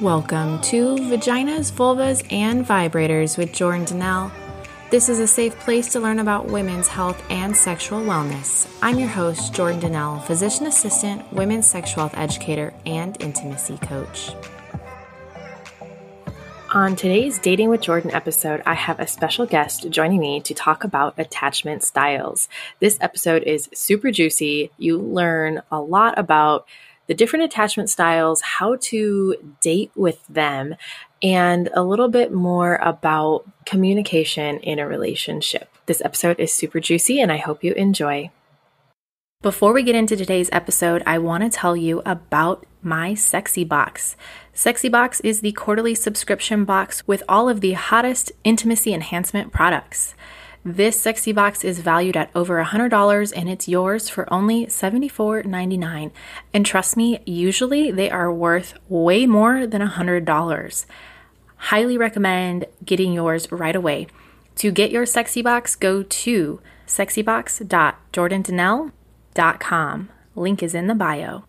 Welcome to Vaginas, Vulvas, and Vibrators with Jordan D'Nelle. This is a safe place to learn about women's health and sexual wellness. I'm your host, Jordan D'Nelle, physician assistant, women's sexual health educator, and intimacy coach. On today's Dating with Jordan episode, I have a special guest joining me to talk about attachment styles. This episode is super juicy. You learn a lot about the different attachment styles, how to date with them, and a little bit more about communication in a relationship. This episode is super juicy and I hope you enjoy. Before we get into today's episode, I want to tell you about my Sexy Box. Sexy Box is the quarterly subscription box with all of the hottest intimacy enhancement products. This sexy box is valued at over $100 and it's yours for only $74.99. And trust me, usually they are worth way more than $100. Highly recommend getting yours right away. To get your sexy box, go to sexybox.jordandnelle.com. Link is in the bio.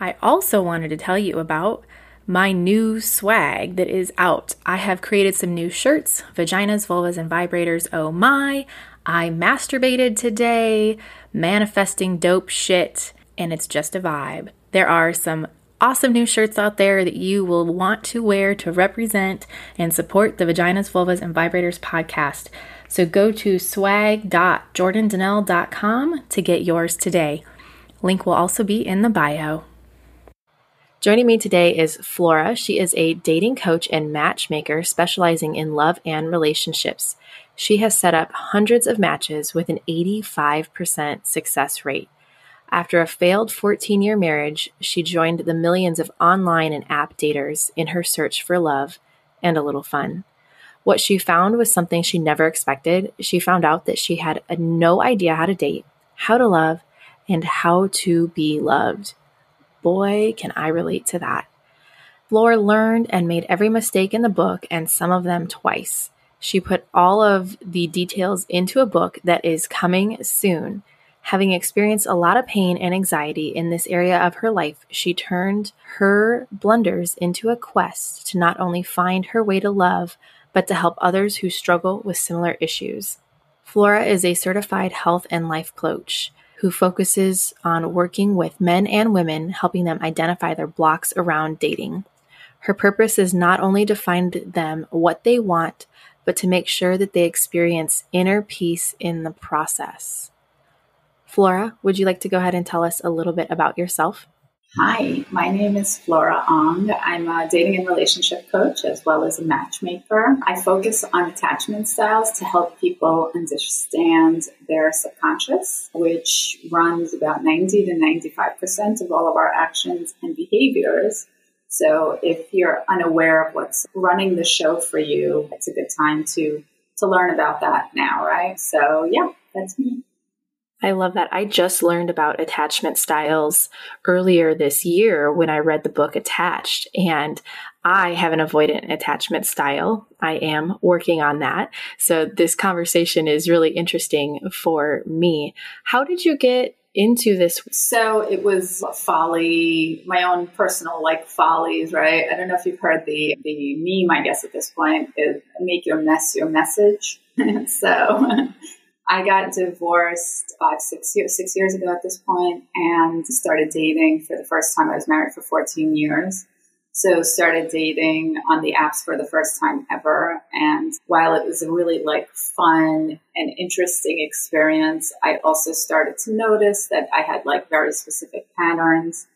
I also wanted to tell you about my new swag that is out. I have created some new shirts, vaginas, vulvas, and vibrators. Oh my. I masturbated today, manifesting dope shit, and it's just a vibe. There are some awesome new shirts out there that you will want to wear to represent and support the Vaginas, Vulvas, and Vibrators podcast. So go to swag.jordandnelle.com to get yours today. Link will also be in the bio. Joining me today is Flora. She is a dating coach and matchmaker specializing in love and relationships. She has set up hundreds of matches with an 85% success rate. After a failed 14 year marriage, she joined the millions of online and app daters in her search for love and a little fun. What she found was something she never expected. She found out that she had no idea how to date, how to love, and how to be loved. Boy, can I relate to that. Flora learned and made every mistake in the book and some of them twice. She put all of the details into a book that is coming soon. Having experienced a lot of pain and anxiety in this area of her life, she turned her blunders into a quest to not only find her way to love, but to help others who struggle with similar issues. Flora is a certified health and life coach who focuses on working with men and women, helping them identify their blocks around dating. Her purpose is not only to find them what they want, but to make sure that they experience inner peace in the process. Flora, would you like to go ahead and tell us a little bit about yourself? Hi, my name is Flora Ong. I'm a dating and relationship coach as well as a matchmaker. I focus on attachment styles to help people understand their subconscious, which runs about 90 to 95% of all of our actions and behaviors. So if you're unaware of what's running the show for you, it's a good time to to learn about that now, right? So yeah, that's me. I love that. I just learned about attachment styles earlier this year when I read the book Attached, and I have an avoidant attachment style. I am working on that. So this conversation is really interesting for me. How did you get into this? So it was folly, my own personal like follies, right? I don't know if you've heard the the meme, I guess at this point, is make your mess your message. so I got divorced five, six years, six years ago at this point and started dating for the first time. I was married for 14 years. So started dating on the apps for the first time ever. And while it was a really like fun and interesting experience, I also started to notice that I had like very specific patterns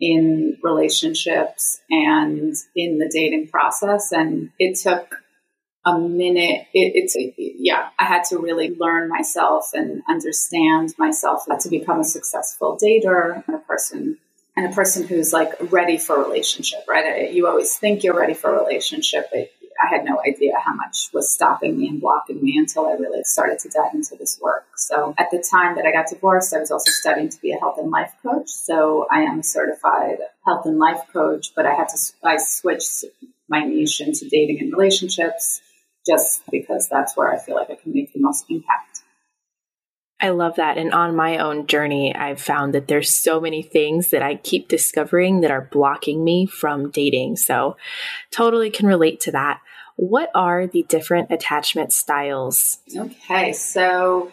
in relationships and in the dating process. And it took a minute. It, it's yeah. I had to really learn myself and understand myself to become a successful dater and a person and a person who's like ready for a relationship. Right? You always think you're ready for a relationship, but I had no idea how much was stopping me and blocking me until I really started to dive into this work. So at the time that I got divorced, I was also studying to be a health and life coach. So I am a certified health and life coach, but I had to I switched my niche into dating and relationships just because that's where I feel like I can make the most impact. I love that. And on my own journey, I've found that there's so many things that I keep discovering that are blocking me from dating. So totally can relate to that. What are the different attachment styles? Okay, so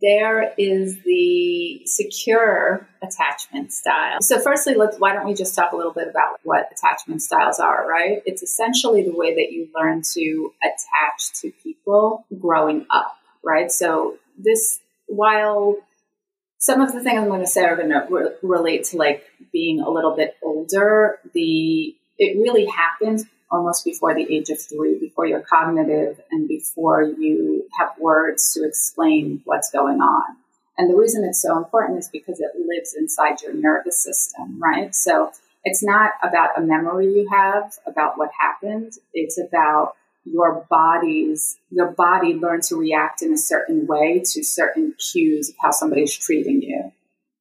there is the secure attachment style. So firstly, let's why don't we just talk a little bit about what attachment styles are, right? It's essentially the way that you learn to attach to people growing up, right? So this while some of the things I'm going to say are going to re- relate to like being a little bit older, the it really happens almost before the age of three, before you're cognitive and before you have words to explain what's going on. And the reason it's so important is because it lives inside your nervous system, right? So it's not about a memory you have about what happened. It's about your body's your body learn to react in a certain way to certain cues of how somebody's treating you.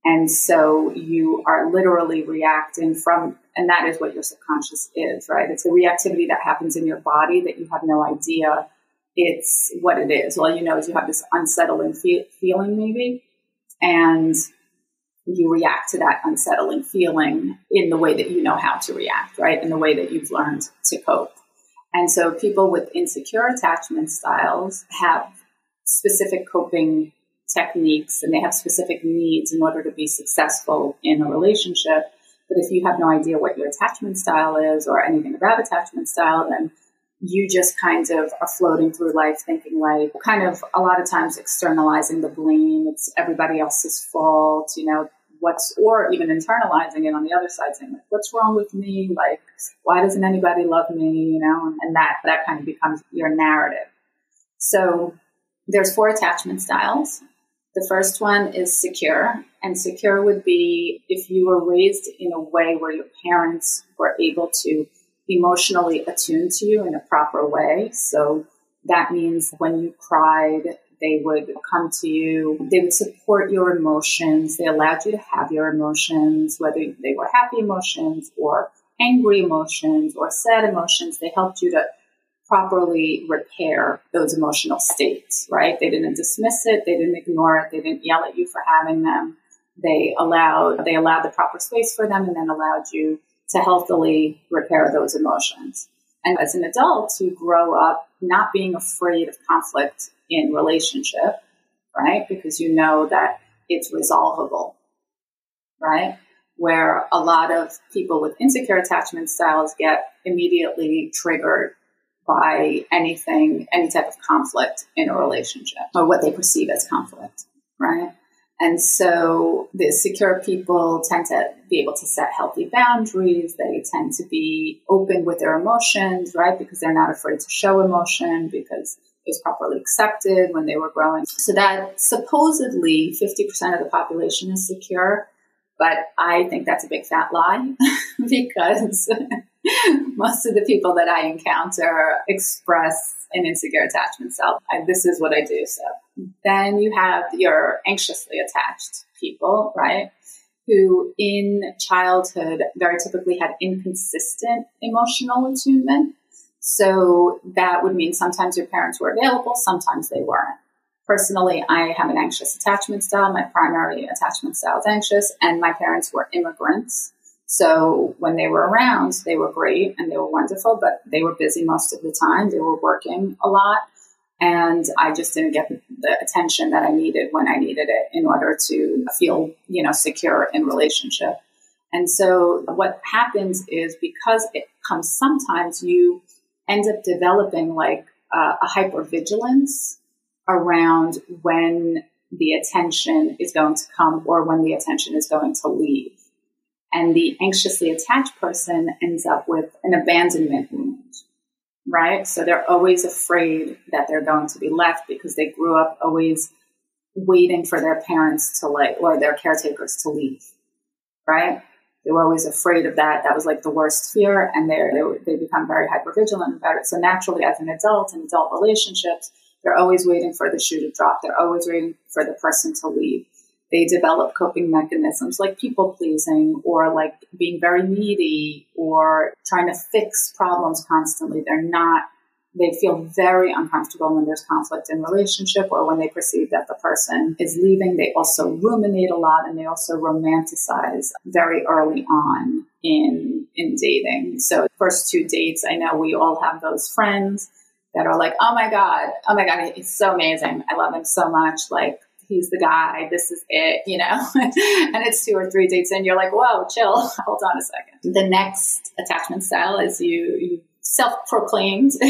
And so you are literally reacting from, and that is what your subconscious is, right? It's a reactivity that happens in your body that you have no idea it's what it is. All you know is you have this unsettling fe- feeling, maybe, and you react to that unsettling feeling in the way that you know how to react, right? In the way that you've learned to cope. And so people with insecure attachment styles have specific coping techniques and they have specific needs in order to be successful in a relationship. But if you have no idea what your attachment style is or anything about attachment style, then you just kind of are floating through life thinking like kind of a lot of times externalizing the blame. It's everybody else's fault, you know, what's or even internalizing it on the other side saying like what's wrong with me? Like why doesn't anybody love me? You know and, that that kind of becomes your narrative. So there's four attachment styles the first one is secure and secure would be if you were raised in a way where your parents were able to emotionally attune to you in a proper way so that means when you cried they would come to you. They would support your emotions. They allowed you to have your emotions, whether they were happy emotions or angry emotions or sad emotions. They helped you to properly repair those emotional states, right? They didn't dismiss it. They didn't ignore it. They didn't yell at you for having them. They allowed, they allowed the proper space for them and then allowed you to healthily repair those emotions. And as an adult, you grow up not being afraid of conflict in relationship, right? Because you know that it's resolvable, right? Where a lot of people with insecure attachment styles get immediately triggered by anything, any type of conflict in a relationship or what they perceive as conflict, right? And so the secure people tend to be able to set healthy boundaries. They tend to be open with their emotions, right? Because they're not afraid to show emotion because it was properly accepted when they were growing. So that supposedly 50% of the population is secure, but I think that's a big fat lie because most of the people that I encounter express an insecure attachment style. I, this is what I do. So then you have your anxiously attached people, right? Who in childhood very typically had inconsistent emotional attunement. So that would mean sometimes your parents were available, sometimes they weren't. Personally, I have an anxious attachment style. My primary attachment style is anxious, and my parents were immigrants. So when they were around, they were great and they were wonderful, but they were busy most of the time. They were working a lot. And I just didn't get the attention that I needed when I needed it in order to feel, you know, secure in relationship. And so what happens is because it comes sometimes you end up developing like uh, a hypervigilance around when the attention is going to come or when the attention is going to leave. And the anxiously attached person ends up with an abandonment wound, right? So they're always afraid that they're going to be left because they grew up always waiting for their parents to like, or their caretakers to leave, right? they were always afraid of that. That was like the worst fear, and they they become very hyper vigilant about it. So naturally, as an adult in adult relationships, they're always waiting for the shoe to drop. They're always waiting for the person to leave. They develop coping mechanisms like people pleasing or like being very needy or trying to fix problems constantly. They're not they feel very uncomfortable when there's conflict in relationship or when they perceive that the person is leaving. They also ruminate a lot and they also romanticize very early on in in dating. So first two dates, I know we all have those friends that are like, "Oh my god, oh my god, he's so amazing. I love him so much." Like he's the guy. This is it, you know. and it's two or three dates in. You're like, "Whoa, chill. Hold on a second. The next attachment style is you you self-proclaimed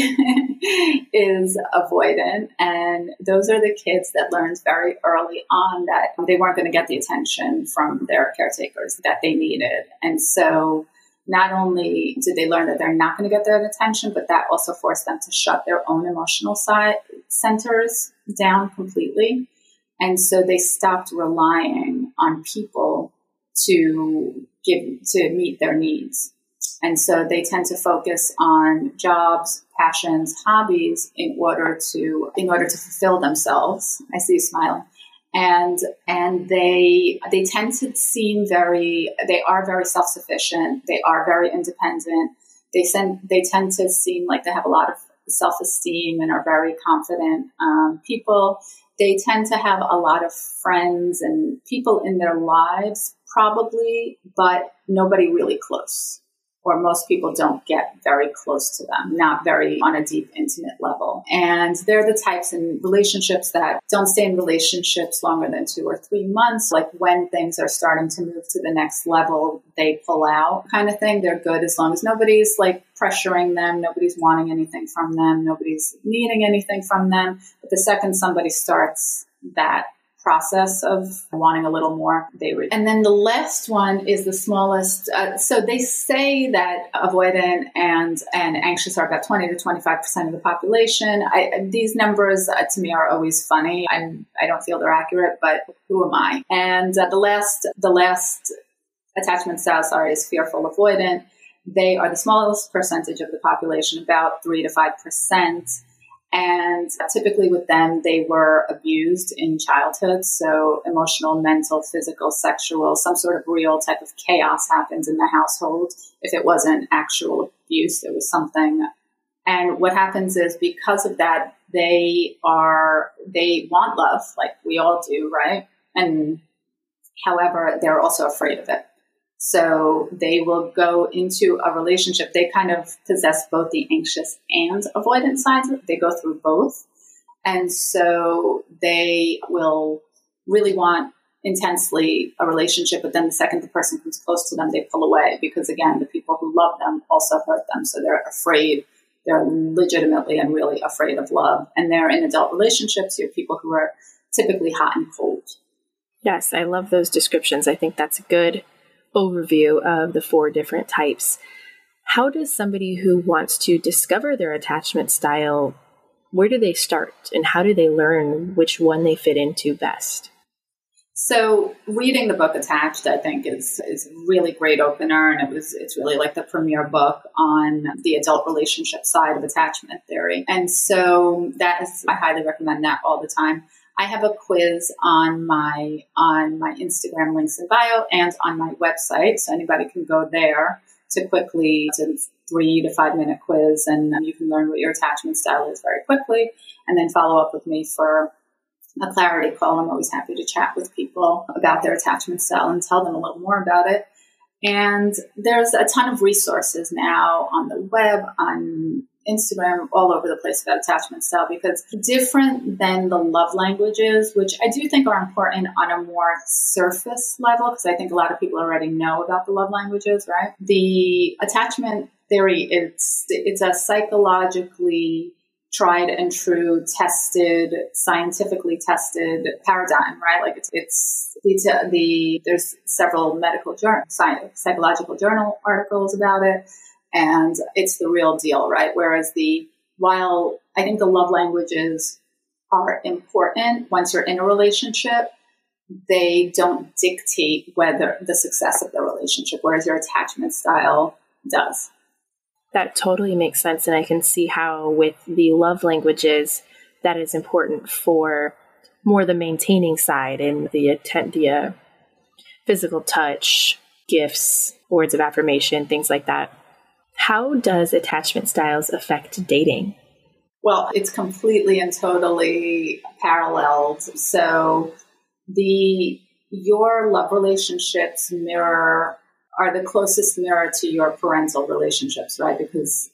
is avoidant and those are the kids that learned very early on that they weren't going to get the attention from their caretakers that they needed and so not only did they learn that they're not going to get their attention but that also forced them to shut their own emotional side centers down completely and so they stopped relying on people to give to meet their needs and so they tend to focus on jobs, passions, hobbies in order to in order to fulfill themselves. I see you smiling. And and they they tend to seem very they are very self sufficient. They are very independent. They send they tend to seem like they have a lot of self esteem and are very confident um, people. They tend to have a lot of friends and people in their lives, probably, but nobody really close or most people don't get very close to them, not very on a deep, intimate level. And they're the types in relationships that don't stay in relationships longer than two or three months. Like when things are starting to move to the next level, they pull out kind of thing. They're good as long as nobody's like pressuring them, nobody's wanting anything from them, nobody's needing anything from them. But the second somebody starts that process of wanting a little more, they would. And then the last one is the smallest. Uh, so they say that avoidant and and anxious are about 20 to 25 percent of the population. I, these numbers uh, to me are always funny. I'm I don't feel they're accurate, but who am I? And uh, the last the last attachment style, sorry, is fearful avoidant. They are the smallest percentage of the population, about three to five percent. And typically with them, they were abused in childhood. So emotional, mental, physical, sexual, some sort of real type of chaos happens in the household. If it wasn't actual abuse, it was something. And what happens is because of that, they are, they want love, like we all do, right? And however, they're also afraid of it. So they will go into a relationship. They kind of possess both the anxious and avoidant sides. They go through both. And so they will really want intensely a relationship, but then the second the person comes close to them, they pull away because again, the people who love them also hurt them. So they're afraid. They're legitimately and really afraid of love. And they're in adult relationships. You have people who are typically hot and cold. Yes, I love those descriptions. I think that's good overview of the four different types. How does somebody who wants to discover their attachment style, where do they start and how do they learn which one they fit into best? So reading the book Attached, I think is is a really great opener, and it was it's really like the premier book on the adult relationship side of attachment theory. And so that is I highly recommend that all the time. I have a quiz on my on my Instagram links in bio and on my website, so anybody can go there to quickly a three to five minute quiz, and you can learn what your attachment style is very quickly, and then follow up with me for a clarity call. I'm always happy to chat with people about their attachment style and tell them a little more about it. And there's a ton of resources now on the web, on Instagram all over the place about attachment style because different than the love languages, which I do think are important on a more surface level, because I think a lot of people already know about the love languages, right? The attachment theory, it's, it's a psychologically tried and true, tested, scientifically tested paradigm, right? Like it's, it's, uh, the, there's several medical journal, psychological journal articles about it and it's the real deal, right? Whereas the, while I think the love languages are important once you're in a relationship, they don't dictate whether the success of the relationship, whereas your attachment style does. That totally makes sense. And I can see how, with the love languages, that is important for more the maintaining side and the the uh, physical touch, gifts, words of affirmation, things like that. How does attachment styles affect dating? Well, it's completely and totally paralleled. So the your love relationships mirror are the closest mirror to your parental relationships, right? Because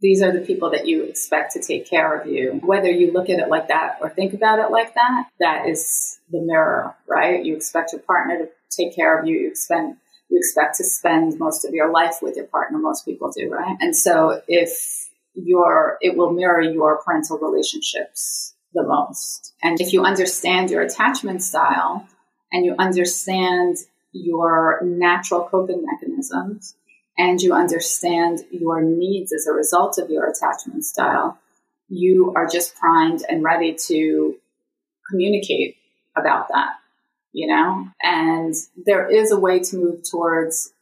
these are the people that you expect to take care of you. Whether you look at it like that or think about it like that, that is the mirror, right? You expect your partner to take care of you. You expect you expect to spend most of your life with your partner. Most people do, right? And so if your it will mirror your parental relationships the most. And if you understand your attachment style and you understand your natural coping mechanisms and you understand your needs as a result of your attachment style, you are just primed and ready to communicate about that, you know? And there is a way to move towards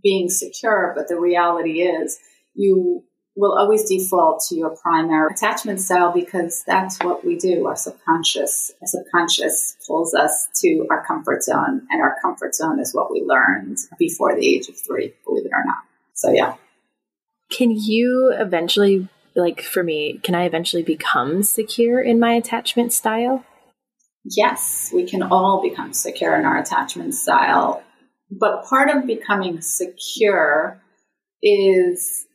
being secure, but the reality is you will always default to your primary attachment style because that's what we do. Our subconscious, our subconscious pulls us to our comfort zone, and our comfort zone is what we learned before the age of three, believe it or not. So, yeah. Can you eventually, like for me, can I eventually become secure in my attachment style? Yes, we can all become secure in our attachment style. But part of becoming secure is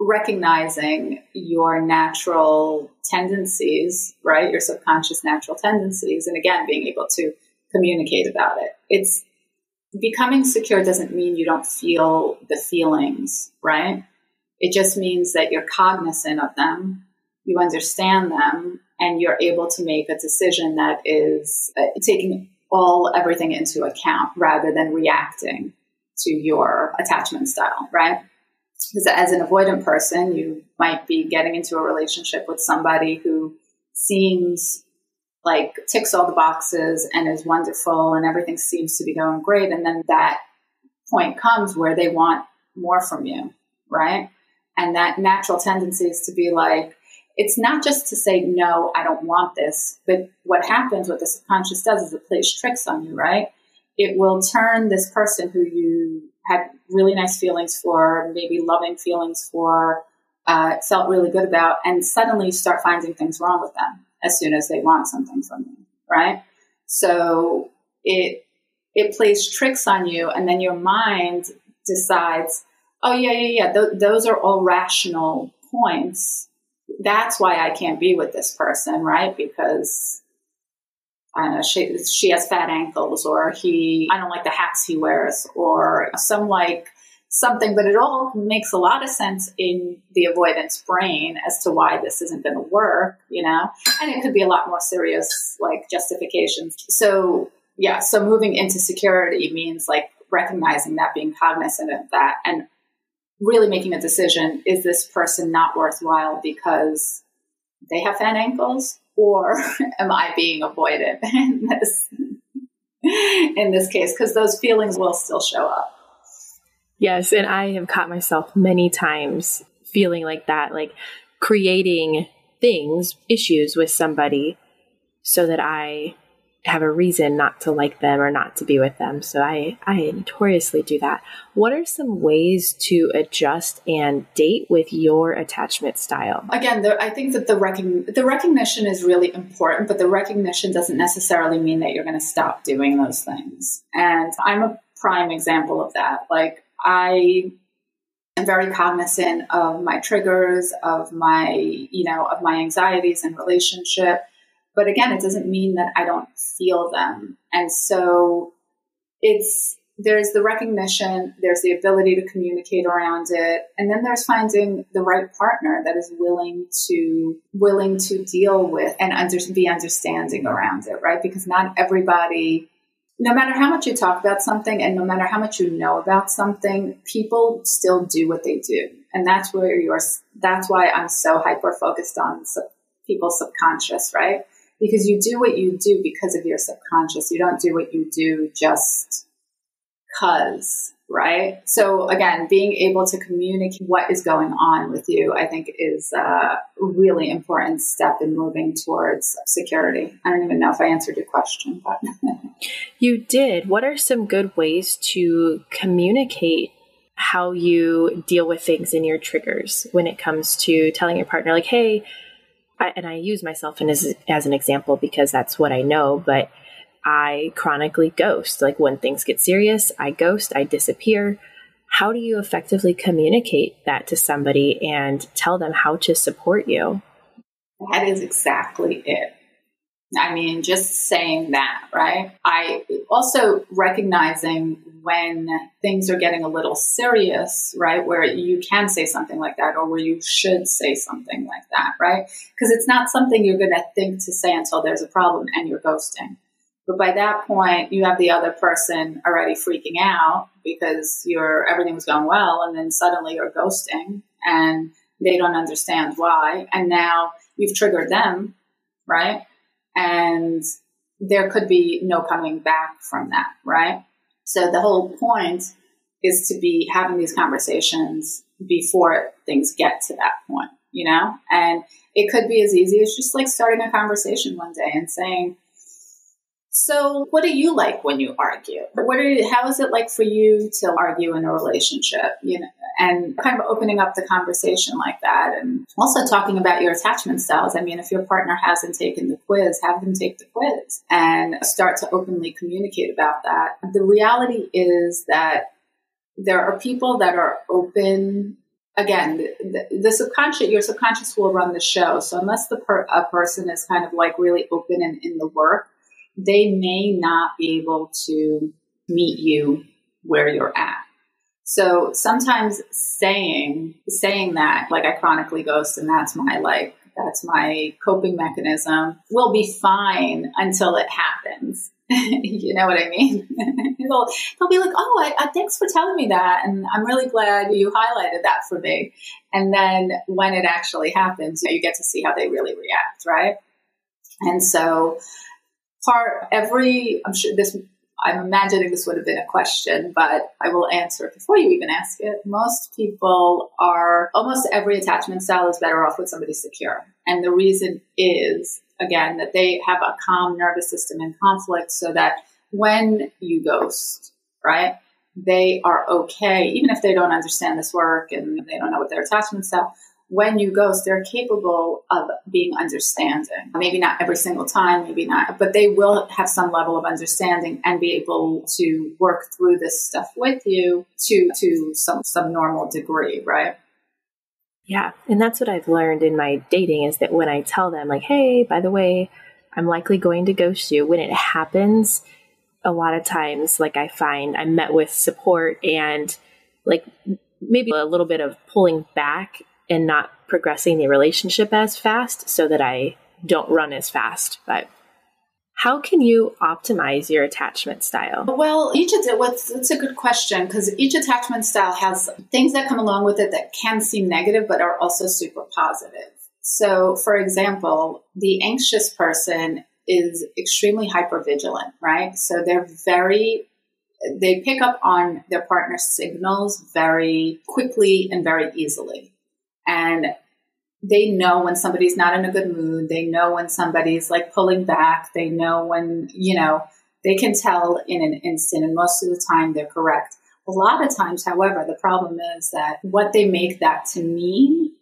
recognizing your natural tendencies, right? Your subconscious natural tendencies. And again, being able to communicate about it. It's becoming secure doesn't mean you don't feel the feelings, right? It just means that you're cognizant of them, you understand them, and you're able to make a decision that is uh, taking all everything into account rather than reacting to your attachment style, right? Because as an avoidant person, you might be getting into a relationship with somebody who seems like ticks all the boxes and is wonderful and everything seems to be going great. And then that point comes where they want more from you, right? And that natural tendency is to be like, it's not just to say, no, I don't want this, but what happens, what the subconscious does is it plays tricks on you, right? It will turn this person who you had really nice feelings for, maybe loving feelings for, uh, felt really good about, and suddenly start finding things wrong with them as soon as they want something from you, right? So it it plays tricks on you, and then your mind decides, oh yeah, yeah, yeah, th- those are all rational points. That's why I can't be with this person, right? Because I don't know, she, she has fat ankles, or he, I don't like the hats he wears, or some like something, but it all makes a lot of sense in the avoidance brain as to why this isn't going to work, you know? And it could be a lot more serious, like justifications. So, yeah, so moving into security means like recognizing that, being cognizant of that, and really making a decision is this person not worthwhile because they have fat ankles? Or am I being avoided in this? in this case, because those feelings will still show up. Yes, and I have caught myself many times feeling like that, like creating things, issues with somebody so that I have a reason not to like them or not to be with them. So I, I notoriously do that. What are some ways to adjust and date with your attachment style? Again, the, I think that the, recon, the recognition is really important, but the recognition doesn't necessarily mean that you're going to stop doing those things. And I'm a prime example of that. Like I am very cognizant of my triggers, of my, you know, of my anxieties and relationship. But again, it doesn't mean that I don't feel them. Mm-hmm. And so it's, there's the recognition, there's the ability to communicate around it, and then there's finding the right partner that is willing to willing to deal with and under, be understanding around it, right? Because not everybody no matter how much you talk about something and no matter how much you know about something, people still do what they do. And that's where you're, that's why I'm so hyper focused on sub, people's subconscious, right? Because you do what you do because of your subconscious. You don't do what you do just cause right? So again, being able to communicate what is going on with you, I think is a really important step in moving towards security. I don't even know if I answered your question, but you did. What are some good ways to communicate how you deal with things in your triggers when it comes to telling your partner like, "Hey, I, and I use myself as, as an example because that's what I know, but I chronically ghost. Like when things get serious, I ghost, I disappear. How do you effectively communicate that to somebody and tell them how to support you? That is exactly it. I mean, just saying that, right? I also recognizing when things are getting a little serious, right? Where you can say something like that or where you should say something like that, right? Because it's not something you're going to think to say until there's a problem and you're ghosting. But by that point, you have the other person already freaking out because you're everything was going well, and then suddenly you're ghosting, and they don't understand why, and now you've triggered them, right? And there could be no coming back from that, right? So the whole point is to be having these conversations before things get to that point, you know? And it could be as easy as just like starting a conversation one day and saying, so, what do you like when you argue? What are how is it like for you to argue in a relationship? You know, and kind of opening up the conversation like that, and also talking about your attachment styles. I mean, if your partner hasn't taken the quiz, have them take the quiz and start to openly communicate about that. The reality is that there are people that are open again, the, the, subconscious, your subconscious will run the show. So unless the per, a person is kind of like really open and in the work, they may not be able to meet you where you're at. So sometimes saying saying that, like I chronically ghost, and that's my like that's my coping mechanism, will be fine until it happens. you know what I mean? they'll, they'll be like, "Oh, I, I, thanks for telling me that, and I'm really glad you highlighted that for me." And then when it actually happens, you, know, you get to see how they really react, right? And so part every i'm sure this i'm imagining this would have been a question but i will answer it before you even ask it. Most people are almost every attachment style is better off with somebody secure. And the reason is again that they have a calm nervous system in conflict so that when you ghost right they are okay even if they don't understand this work and they don't know what their attachment style when you ghost, they're capable of being understanding. Maybe not every single time, maybe not, but they will have some level of understanding and be able to work through this stuff with you to to some some normal degree, right? Yeah, and that's what I've learned in my dating is that when I tell them like, "Hey, by the way, I'm likely going to ghost you," when it happens, a lot of times like I find I'm met with support and like maybe a little bit of pulling back and not progressing the relationship as fast so that I don't run as fast. But how can you optimize your attachment style? Well, each what's it's a good question because each attachment style has things that come along with it that can seem negative but are also super positive. So, for example, the anxious person is extremely hypervigilant, right? So they're very they pick up on their partner's signals very quickly and very easily and they know when somebody's not in a good mood. They know when somebody's like pulling back. They know when, you know, they can tell in an instant, and most of the time they're correct. A lot of times, however, the problem is that what they make that to mean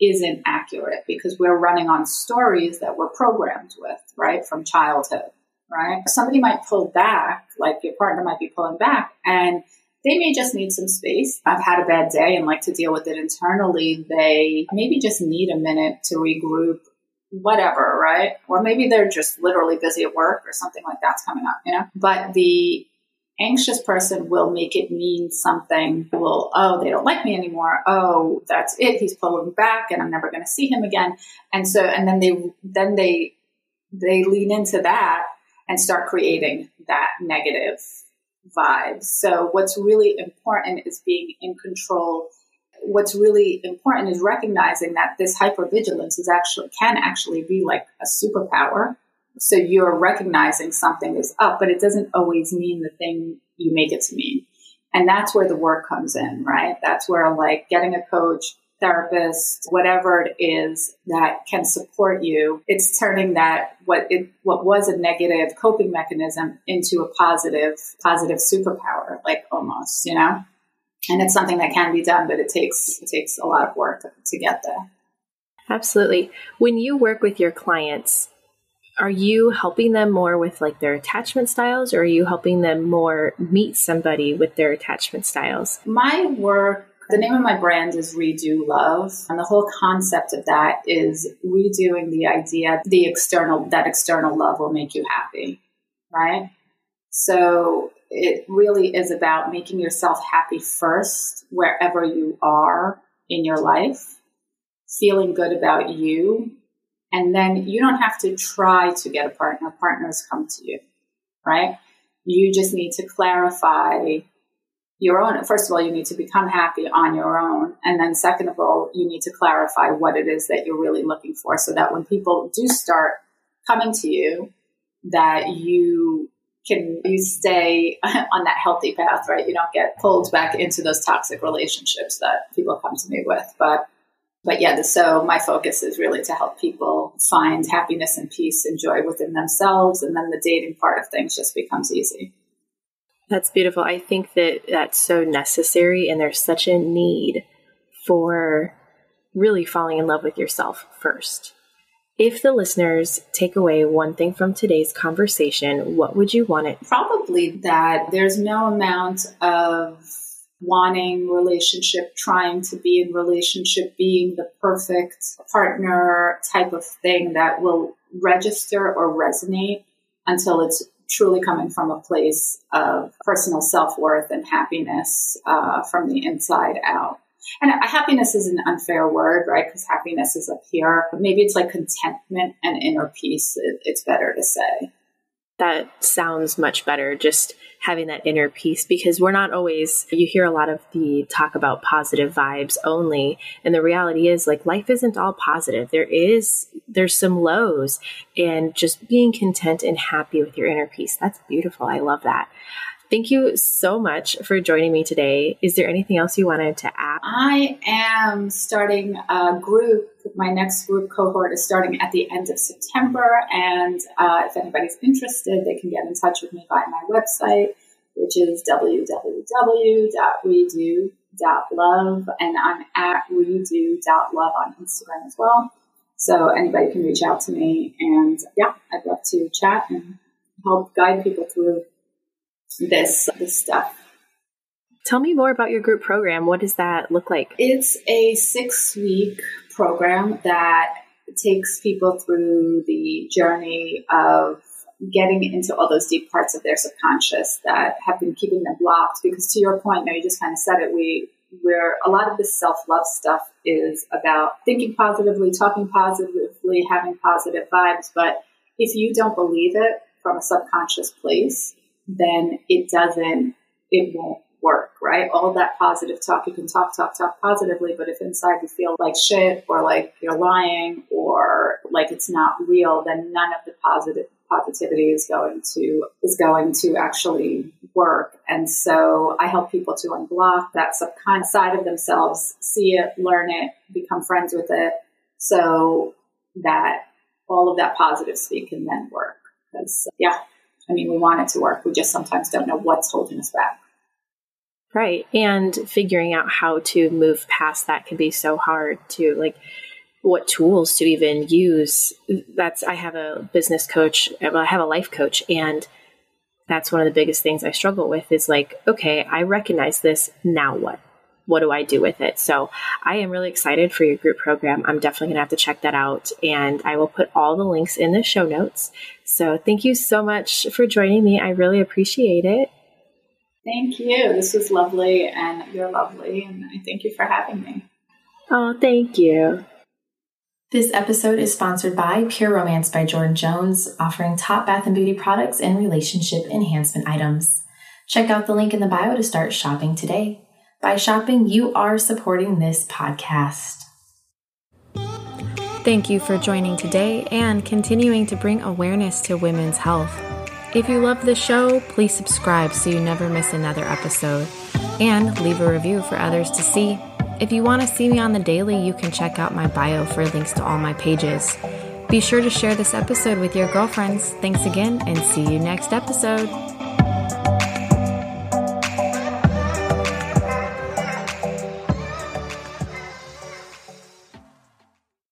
isn't accurate because we're running on stories that we're programmed with, right, from childhood, right? Somebody might pull back, like your partner might be pulling back, and they may just need some space. I've had a bad day and like to deal with it internally. They maybe just need a minute to regroup, whatever, right? Or maybe they're just literally busy at work or something like that's coming up, you know? But the anxious person will make it mean something. Will, oh, they don't like me anymore. Oh, that's it. He's pulling back and I'm never going to see him again. And so, and then they, then they, they lean into that and start creating that negative vibes. So what's really important is being in control. What's really important is recognizing that this hypervigilance is actually can actually be like a superpower. So you're recognizing something is up, but it doesn't always mean the thing you make it to mean. And that's where the work comes in, right? That's where like getting a coach, therapist, whatever it is that can support you, it's turning that what it what was a negative coping mechanism into a positive positive superpower, like almost, you know. And it's something that can be done, but it takes it takes a lot of work to, to get there. Absolutely. When you work with your clients, are you helping them more with like their attachment styles or are you helping them more meet somebody with their attachment styles? My work the name of my brand is Redo Love. And the whole concept of that is redoing the idea the external that external love will make you happy. Right? So it really is about making yourself happy first wherever you are in your life, feeling good about you, and then you don't have to try to get a partner. Partners come to you, right? You just need to clarify your own. First of all, you need to become happy on your own. And then second of all, you need to clarify what it is that you're really looking for so that when people do start coming to you, that you can you stay on that healthy path, right? You don't get pulled back into those toxic relationships that people come to me with. But but yeah, so my focus is really to help people find happiness and peace and joy within themselves, and then the dating part of things just becomes easy. That's beautiful. I think that that's so necessary, and there's such a need for really falling in love with yourself first. If the listeners take away one thing from today's conversation, what would you want it? Probably that there's no amount of wanting relationship, trying to be in relationship, being the perfect partner type of thing that will register or resonate until it's truly coming from a place of personal self worth and happiness uh, from the inside out. And happiness is an unfair word, right? Because happiness is up here. Maybe it's like contentment and inner peace. It, it's better to say that sounds much better just having that inner peace because we're not always you hear a lot of the talk about positive vibes only and the reality is like life isn't all positive. There is there's some lows and just being content and happy with your inner peace that's beautiful. I love that Thank you so much for joining me today. Is there anything else you wanted to add? I am starting a group. My next group cohort is starting at the end of September. And uh, if anybody's interested, they can get in touch with me via my website, which is www.redo.love. And I'm at redo.love on Instagram as well. So anybody can reach out to me. And yeah, I'd love to chat and help guide people through this this stuff. Tell me more about your group program. What does that look like? It's a six week program that takes people through the journey of getting into all those deep parts of their subconscious that have been keeping them blocked. Because to your point, now you just kind of said it, we where a lot of this self love stuff is about thinking positively, talking positively, having positive vibes. But if you don't believe it from a subconscious place, then it doesn't, it won't work, right? All that positive talk, you can talk, talk, talk positively, but if inside you feel like shit or like you're lying or like it's not real, then none of the positive positivity is going to is going to actually work. And so I help people to unblock that subconscious side of themselves, see it, learn it, become friends with it, so that all of that positive speak can then work. Because yeah, I mean, we want it to work. We just sometimes don't know what's holding us back. Right. And figuring out how to move past that can be so hard to like what tools to even use. That's, I have a business coach, I have a life coach, and that's one of the biggest things I struggle with is like, okay, I recognize this. Now what? what do I do with it? So I am really excited for your group program. I'm definitely going to have to check that out. And I will put all the links in the show notes. So thank you so much for joining me. I really appreciate it. Thank you. This was lovely, and you're lovely. And I thank you for having me. Oh, thank you. This episode is sponsored by Pure Romance by Jordan Jones, offering top bath and beauty products and relationship enhancement items. Check out the link in the bio to start shopping today. By shopping, you are supporting this podcast. Thank you for joining today and continuing to bring awareness to women's health. If you love the show, please subscribe so you never miss another episode and leave a review for others to see. If you want to see me on the daily, you can check out my bio for links to all my pages. Be sure to share this episode with your girlfriends. Thanks again and see you next episode.